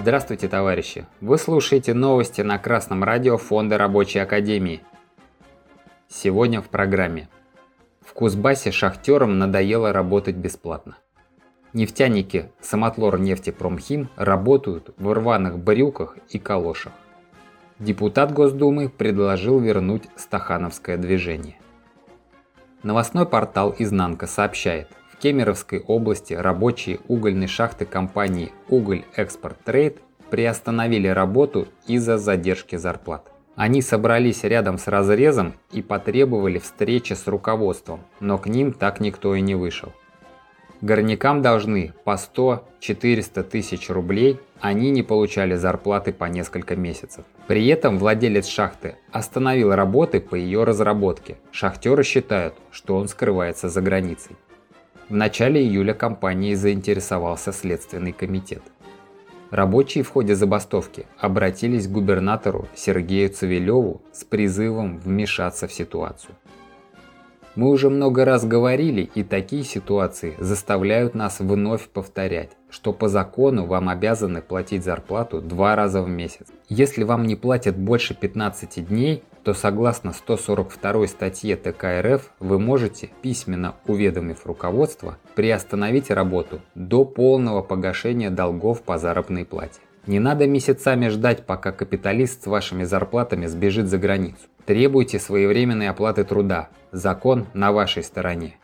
Здравствуйте, товарищи! Вы слушаете новости на Красном радио Фонда Рабочей Академии. Сегодня в программе. В Кузбассе шахтерам надоело работать бесплатно. Нефтяники Самотлор нефтепромхим работают в рваных брюках и калошах. Депутат Госдумы предложил вернуть стахановское движение. Новостной портал «Изнанка» сообщает, Кемеровской области рабочие угольной шахты компании «Уголь Экспорт Трейд» приостановили работу из-за задержки зарплат. Они собрались рядом с разрезом и потребовали встречи с руководством, но к ним так никто и не вышел. Горнякам должны по 100-400 тысяч рублей, они не получали зарплаты по несколько месяцев. При этом владелец шахты остановил работы по ее разработке. Шахтеры считают, что он скрывается за границей. В начале июля компанией заинтересовался Следственный комитет. Рабочие в ходе забастовки обратились к губернатору Сергею Цивилеву с призывом вмешаться в ситуацию. Мы уже много раз говорили, и такие ситуации заставляют нас вновь повторять, что по закону вам обязаны платить зарплату два раза в месяц. Если вам не платят больше 15 дней, то согласно 142 статье ТК РФ вы можете, письменно уведомив руководство, приостановить работу до полного погашения долгов по заработной плате. Не надо месяцами ждать, пока капиталист с вашими зарплатами сбежит за границу. Требуйте своевременной оплаты труда. Закон на вашей стороне.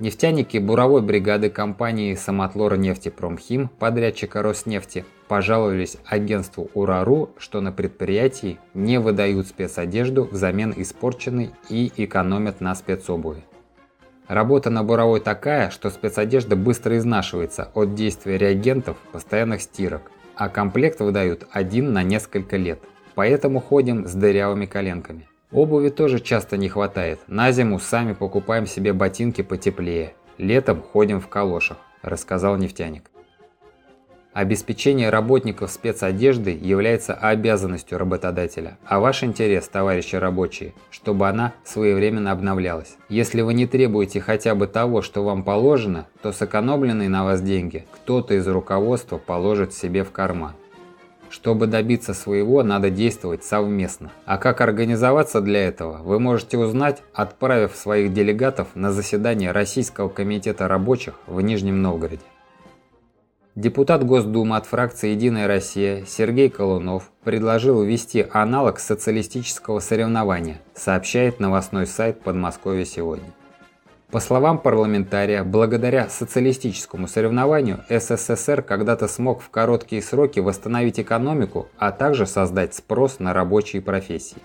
Нефтяники буровой бригады компании «Самотлор нефтепромхим» подрядчика Роснефти пожаловались агентству УРАРУ, что на предприятии не выдают спецодежду взамен испорченной и экономят на спецобуви. Работа на буровой такая, что спецодежда быстро изнашивается от действия реагентов, постоянных стирок, а комплект выдают один на несколько лет. Поэтому ходим с дырявыми коленками. Обуви тоже часто не хватает. На зиму сами покупаем себе ботинки потеплее. Летом ходим в калошах, рассказал нефтяник. Обеспечение работников спецодежды является обязанностью работодателя, а ваш интерес, товарищи рабочие, чтобы она своевременно обновлялась. Если вы не требуете хотя бы того, что вам положено, то сэкономленные на вас деньги кто-то из руководства положит себе в карман. Чтобы добиться своего, надо действовать совместно. А как организоваться для этого, вы можете узнать, отправив своих делегатов на заседание Российского комитета рабочих в Нижнем Новгороде. Депутат Госдумы от фракции «Единая Россия» Сергей Колунов предложил ввести аналог социалистического соревнования, сообщает новостной сайт Подмосковья сегодня. По словам парламентария, благодаря социалистическому соревнованию СССР когда-то смог в короткие сроки восстановить экономику, а также создать спрос на рабочие профессии.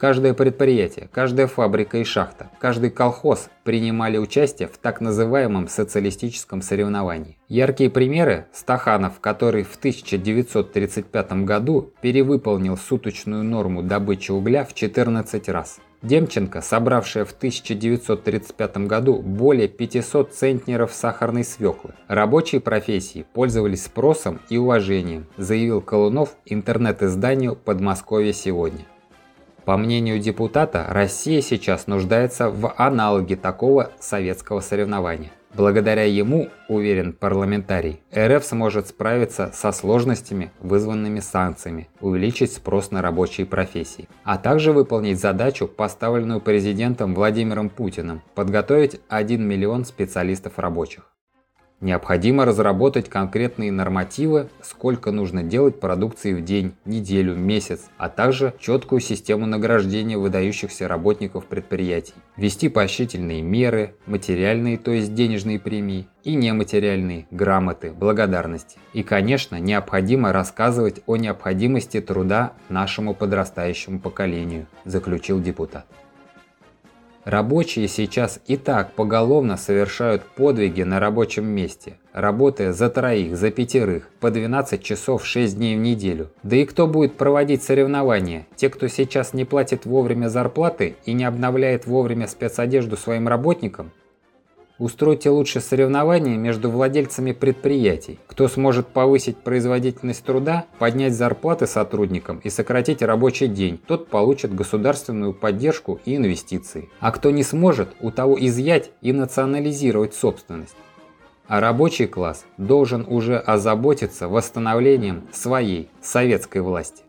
Каждое предприятие, каждая фабрика и шахта, каждый колхоз принимали участие в так называемом социалистическом соревновании. Яркие примеры – Стаханов, который в 1935 году перевыполнил суточную норму добычи угля в 14 раз – Демченко, собравшая в 1935 году более 500 центнеров сахарной свеклы. Рабочие профессии пользовались спросом и уважением, заявил Колунов интернет-изданию «Подмосковье сегодня». По мнению депутата, Россия сейчас нуждается в аналоге такого советского соревнования. Благодаря ему, уверен парламентарий, РФ сможет справиться со сложностями, вызванными санкциями, увеличить спрос на рабочие профессии, а также выполнить задачу, поставленную президентом Владимиром Путиным – подготовить 1 миллион специалистов рабочих. Необходимо разработать конкретные нормативы, сколько нужно делать продукции в день, неделю, месяц, а также четкую систему награждения выдающихся работников предприятий. Ввести поощрительные меры, материальные, то есть денежные премии, и нематериальные, грамоты, благодарности. И, конечно, необходимо рассказывать о необходимости труда нашему подрастающему поколению, заключил депутат. Рабочие сейчас и так поголовно совершают подвиги на рабочем месте, работая за троих, за пятерых, по 12 часов 6 дней в неделю. Да и кто будет проводить соревнования? Те, кто сейчас не платит вовремя зарплаты и не обновляет вовремя спецодежду своим работникам? Устройте лучше соревнования между владельцами предприятий. Кто сможет повысить производительность труда, поднять зарплаты сотрудникам и сократить рабочий день, тот получит государственную поддержку и инвестиции. А кто не сможет, у того изъять и национализировать собственность. А рабочий класс должен уже озаботиться восстановлением своей советской власти.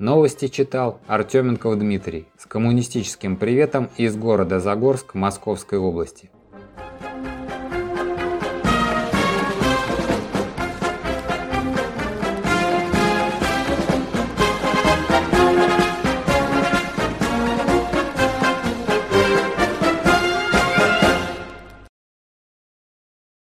Новости читал Артеменков Дмитрий с коммунистическим приветом из города Загорск Московской области.